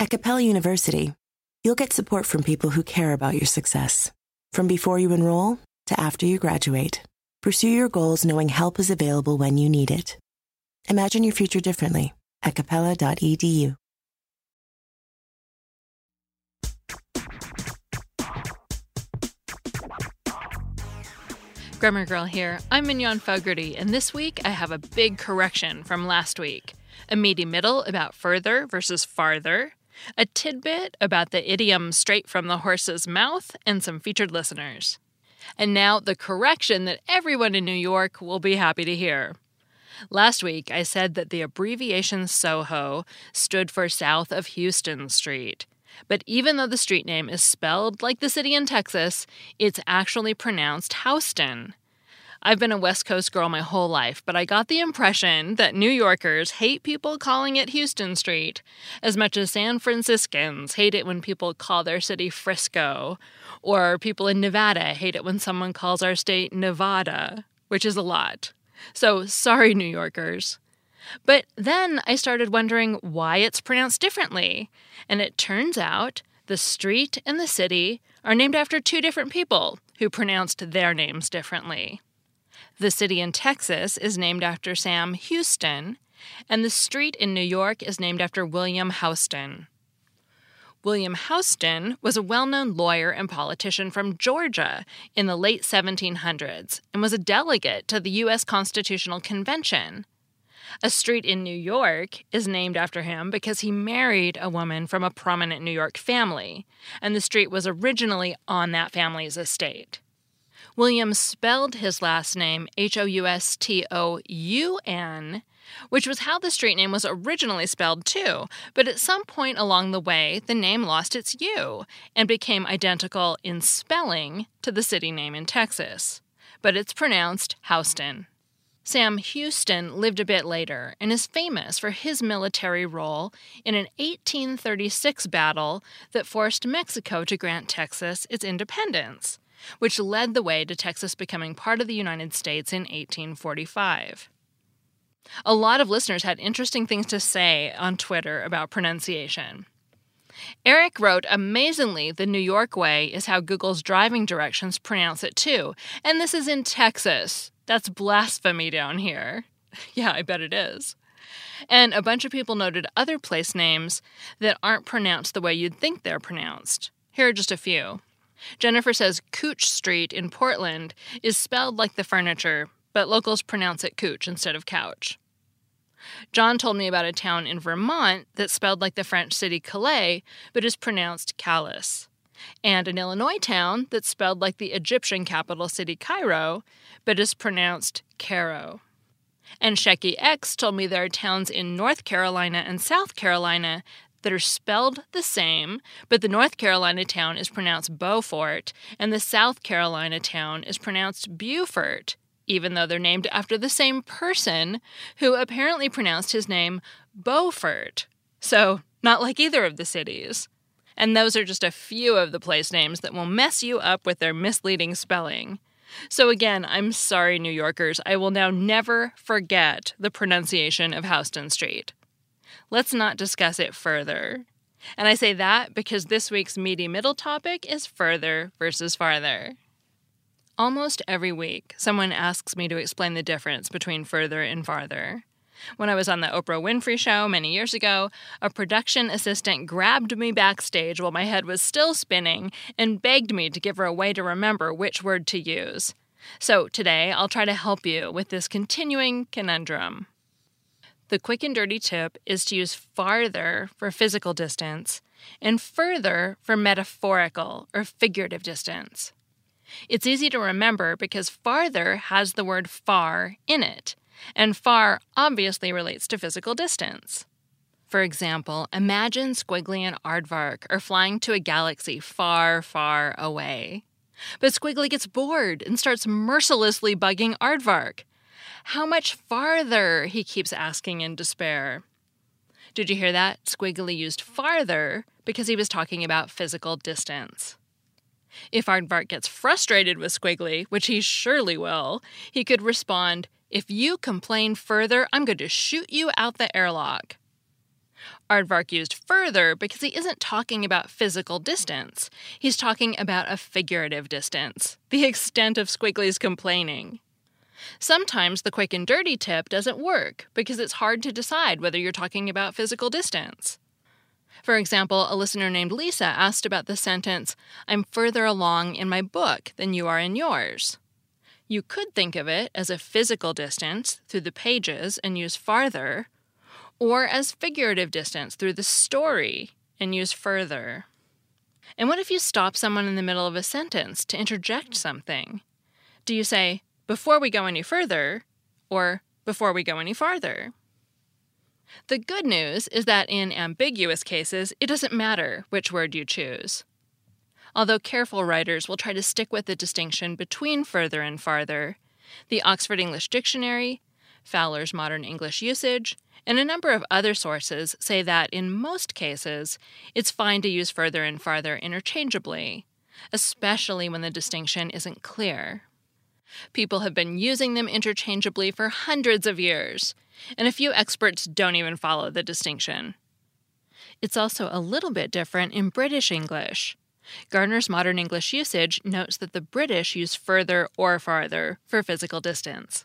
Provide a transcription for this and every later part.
At Capella University, you'll get support from people who care about your success. From before you enroll to after you graduate, pursue your goals knowing help is available when you need it. Imagine your future differently at capella.edu. Grammar Girl here. I'm Mignon Fogarty, and this week I have a big correction from last week. A meaty middle about further versus farther, a tidbit about the idiom straight from the horse's mouth, and some featured listeners. And now the correction that everyone in New York will be happy to hear. Last week, I said that the abbreviation SOHO stood for South of Houston Street. But even though the street name is spelled like the city in Texas, it's actually pronounced Houston. I've been a West Coast girl my whole life, but I got the impression that New Yorkers hate people calling it Houston Street as much as San Franciscans hate it when people call their city Frisco, or people in Nevada hate it when someone calls our state Nevada, which is a lot. So sorry, New Yorkers. But then I started wondering why it's pronounced differently. And it turns out the street and the city are named after two different people who pronounced their names differently. The city in Texas is named after Sam Houston, and the street in New York is named after William Houston. William Houston was a well known lawyer and politician from Georgia in the late 1700s and was a delegate to the U.S. Constitutional Convention. A street in New York is named after him because he married a woman from a prominent New York family, and the street was originally on that family's estate. William spelled his last name H O U S T O U N, which was how the street name was originally spelled too, but at some point along the way, the name lost its U and became identical in spelling to the city name in Texas. But it's pronounced Houston. Sam Houston lived a bit later and is famous for his military role in an 1836 battle that forced Mexico to grant Texas its independence which led the way to Texas becoming part of the United States in 1845. A lot of listeners had interesting things to say on Twitter about pronunciation. Eric wrote, Amazingly, the New York way is how Google's driving directions pronounce it too. And this is in Texas. That's blasphemy down here. yeah, I bet it is. And a bunch of people noted other place names that aren't pronounced the way you'd think they're pronounced. Here are just a few. Jennifer says Cooch Street in Portland is spelled like the furniture, but locals pronounce it Cooch instead of couch. John told me about a town in Vermont that's spelled like the French city Calais, but is pronounced Calais, and an Illinois town that's spelled like the Egyptian capital city Cairo, but is pronounced Cairo. And Shecky X told me there are towns in North Carolina and South Carolina that are spelled the same, but the North Carolina town is pronounced Beaufort and the South Carolina town is pronounced Beaufort, even though they're named after the same person who apparently pronounced his name Beaufort. So, not like either of the cities. And those are just a few of the place names that will mess you up with their misleading spelling. So, again, I'm sorry, New Yorkers. I will now never forget the pronunciation of Houston Street. Let's not discuss it further. And I say that because this week's meaty middle topic is further versus farther. Almost every week, someone asks me to explain the difference between further and farther. When I was on the Oprah Winfrey Show many years ago, a production assistant grabbed me backstage while my head was still spinning and begged me to give her a way to remember which word to use. So today, I'll try to help you with this continuing conundrum. The quick and dirty tip is to use farther for physical distance and further for metaphorical or figurative distance. It's easy to remember because farther has the word far in it, and far obviously relates to physical distance. For example, imagine Squiggly and Aardvark are flying to a galaxy far, far away. But Squiggly gets bored and starts mercilessly bugging Aardvark. How much farther? he keeps asking in despair. Did you hear that? Squiggly used farther because he was talking about physical distance. If Aardvark gets frustrated with Squiggly, which he surely will, he could respond, If you complain further, I'm going to shoot you out the airlock. Aardvark used further because he isn't talking about physical distance. He's talking about a figurative distance, the extent of Squiggly's complaining. Sometimes the quick and dirty tip doesn't work because it's hard to decide whether you're talking about physical distance. For example, a listener named Lisa asked about the sentence, I'm further along in my book than you are in yours. You could think of it as a physical distance through the pages and use farther, or as figurative distance through the story and use further. And what if you stop someone in the middle of a sentence to interject something? Do you say, before we go any further, or before we go any farther? The good news is that in ambiguous cases, it doesn't matter which word you choose. Although careful writers will try to stick with the distinction between further and farther, the Oxford English Dictionary, Fowler's Modern English Usage, and a number of other sources say that in most cases, it's fine to use further and farther interchangeably, especially when the distinction isn't clear. People have been using them interchangeably for hundreds of years, and a few experts don't even follow the distinction. It's also a little bit different in British English. Garner's Modern English Usage notes that the British use further or farther for physical distance.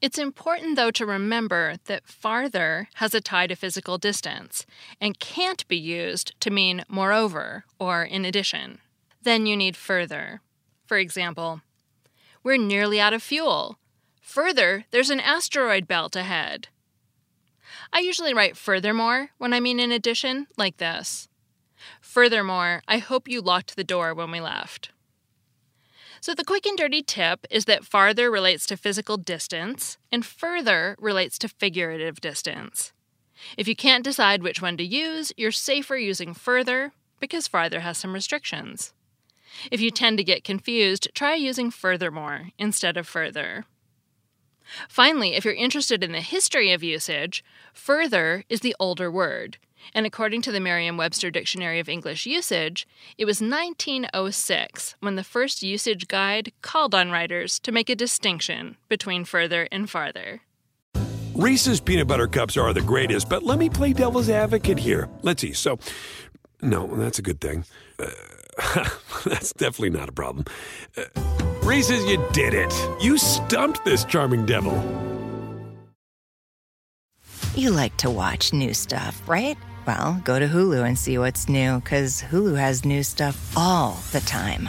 It's important, though, to remember that farther has a tie to physical distance and can't be used to mean moreover or in addition. Then you need further. For example, we're nearly out of fuel. Further, there's an asteroid belt ahead. I usually write furthermore when I mean in addition, like this. Furthermore, I hope you locked the door when we left. So, the quick and dirty tip is that farther relates to physical distance and further relates to figurative distance. If you can't decide which one to use, you're safer using further because farther has some restrictions. If you tend to get confused, try using furthermore instead of further. Finally, if you're interested in the history of usage, further is the older word. And according to the Merriam Webster Dictionary of English Usage, it was 1906 when the first usage guide called on writers to make a distinction between further and farther. Reese's peanut butter cups are the greatest, but let me play devil's advocate here. Let's see. So, no, that's a good thing. Uh, That's definitely not a problem. Uh, Reese's, you did it. You stumped this charming devil. You like to watch new stuff, right? Well, go to Hulu and see what's new, because Hulu has new stuff all the time.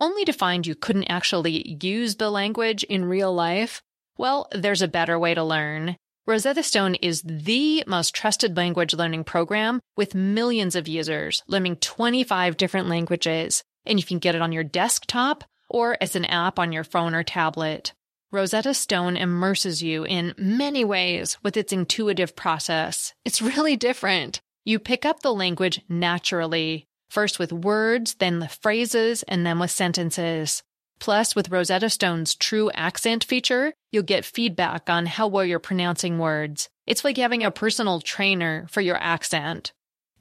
Only to find you couldn't actually use the language in real life? Well, there's a better way to learn. Rosetta Stone is the most trusted language learning program with millions of users learning 25 different languages, and you can get it on your desktop or as an app on your phone or tablet. Rosetta Stone immerses you in many ways with its intuitive process. It's really different. You pick up the language naturally first with words, then the phrases, and then with sentences. Plus, with Rosetta Stone's true accent feature, you'll get feedback on how well you're pronouncing words. It's like having a personal trainer for your accent.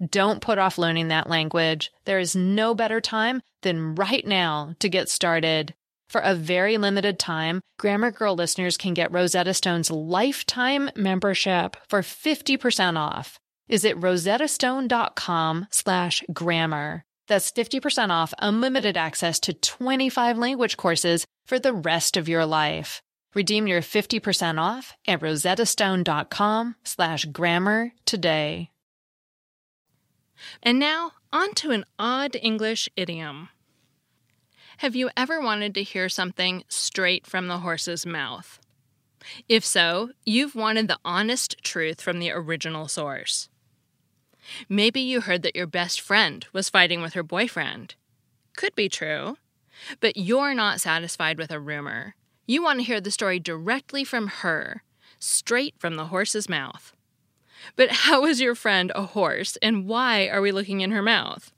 Don't put off learning that language. There is no better time than right now to get started. For a very limited time, Grammar Girl listeners can get Rosetta Stone's lifetime membership for 50% off. Is it rosettastone.com slash grammar. That's 50% off unlimited access to 25 language courses for the rest of your life. Redeem your 50% off at rosettastone.com slash grammar today. And now, on to an odd English idiom. Have you ever wanted to hear something straight from the horse's mouth? If so, you've wanted the honest truth from the original source. Maybe you heard that your best friend was fighting with her boyfriend. Could be true. But you're not satisfied with a rumor. You want to hear the story directly from her, straight from the horse's mouth. But how is your friend a horse, and why are we looking in her mouth?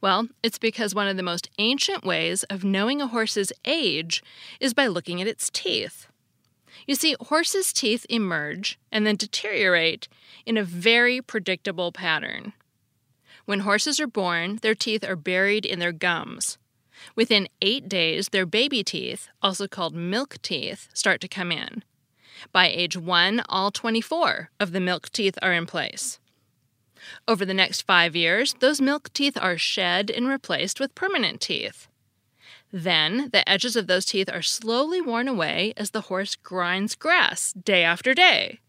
Well, it's because one of the most ancient ways of knowing a horse's age is by looking at its teeth. You see, horses' teeth emerge and then deteriorate in a very predictable pattern. When horses are born, their teeth are buried in their gums. Within eight days, their baby teeth, also called milk teeth, start to come in. By age one, all 24 of the milk teeth are in place. Over the next five years, those milk teeth are shed and replaced with permanent teeth. Then, the edges of those teeth are slowly worn away as the horse grinds grass day after day.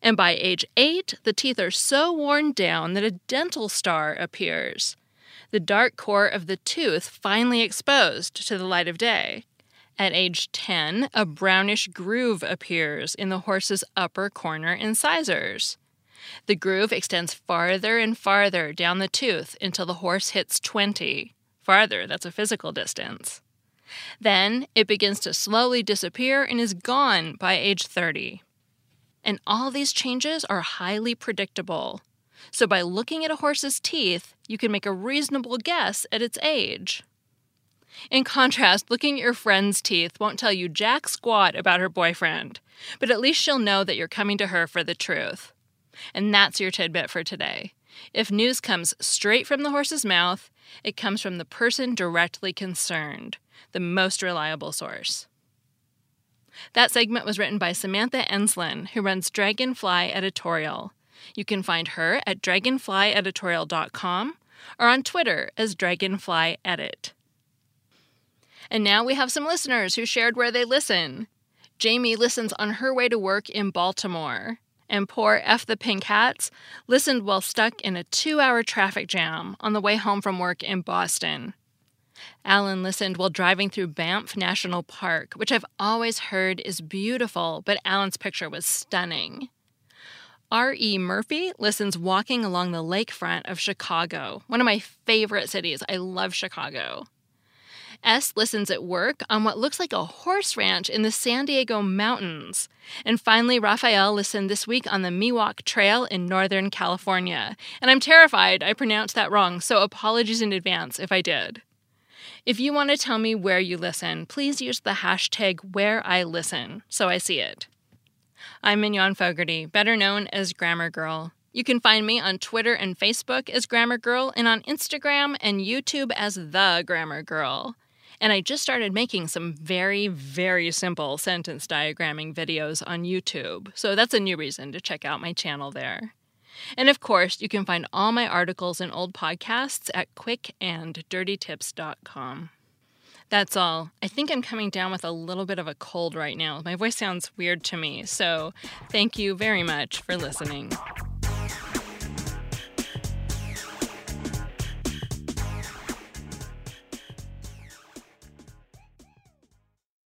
And by age eight, the teeth are so worn down that a dental star appears, the dark core of the tooth finally exposed to the light of day. At age 10, a brownish groove appears in the horse's upper corner incisors. The groove extends farther and farther down the tooth until the horse hits 20. Farther, that's a physical distance. Then it begins to slowly disappear and is gone by age 30. And all these changes are highly predictable. So, by looking at a horse's teeth, you can make a reasonable guess at its age. In contrast, looking at your friend's teeth won't tell you jack squat about her boyfriend, but at least she'll know that you're coming to her for the truth. And that's your tidbit for today. If news comes straight from the horse's mouth, it comes from the person directly concerned, the most reliable source. That segment was written by Samantha Enslen, who runs Dragonfly Editorial. You can find her at dragonflyeditorial.com or on Twitter as dragonflyedit. And now we have some listeners who shared where they listen. Jamie listens on her way to work in Baltimore. And poor F the Pink Hats listened while stuck in a two hour traffic jam on the way home from work in Boston. Alan listened while driving through Banff National Park, which I've always heard is beautiful, but Alan's picture was stunning. R.E. Murphy listens walking along the lakefront of Chicago, one of my favorite cities. I love Chicago. S listens at work on what looks like a horse ranch in the San Diego mountains. And finally, Raphael listened this week on the Miwok Trail in Northern California. And I'm terrified I pronounced that wrong, so apologies in advance if I did. If you want to tell me where you listen, please use the hashtag WhereIListen so I see it. I'm Mignon Fogarty, better known as Grammar Girl. You can find me on Twitter and Facebook as Grammar Girl and on Instagram and YouTube as The Grammar Girl. And I just started making some very, very simple sentence diagramming videos on YouTube, so that's a new reason to check out my channel there. And of course, you can find all my articles and old podcasts at quickanddirtytips.com. That's all. I think I'm coming down with a little bit of a cold right now. My voice sounds weird to me, so thank you very much for listening.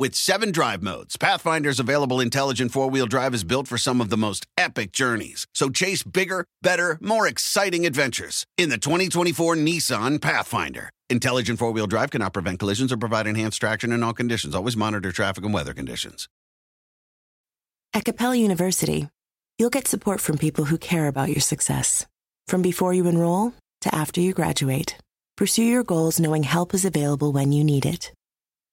With seven drive modes, Pathfinder's available intelligent four wheel drive is built for some of the most epic journeys. So chase bigger, better, more exciting adventures in the 2024 Nissan Pathfinder. Intelligent four wheel drive cannot prevent collisions or provide enhanced traction in all conditions. Always monitor traffic and weather conditions. At Capella University, you'll get support from people who care about your success. From before you enroll to after you graduate, pursue your goals knowing help is available when you need it.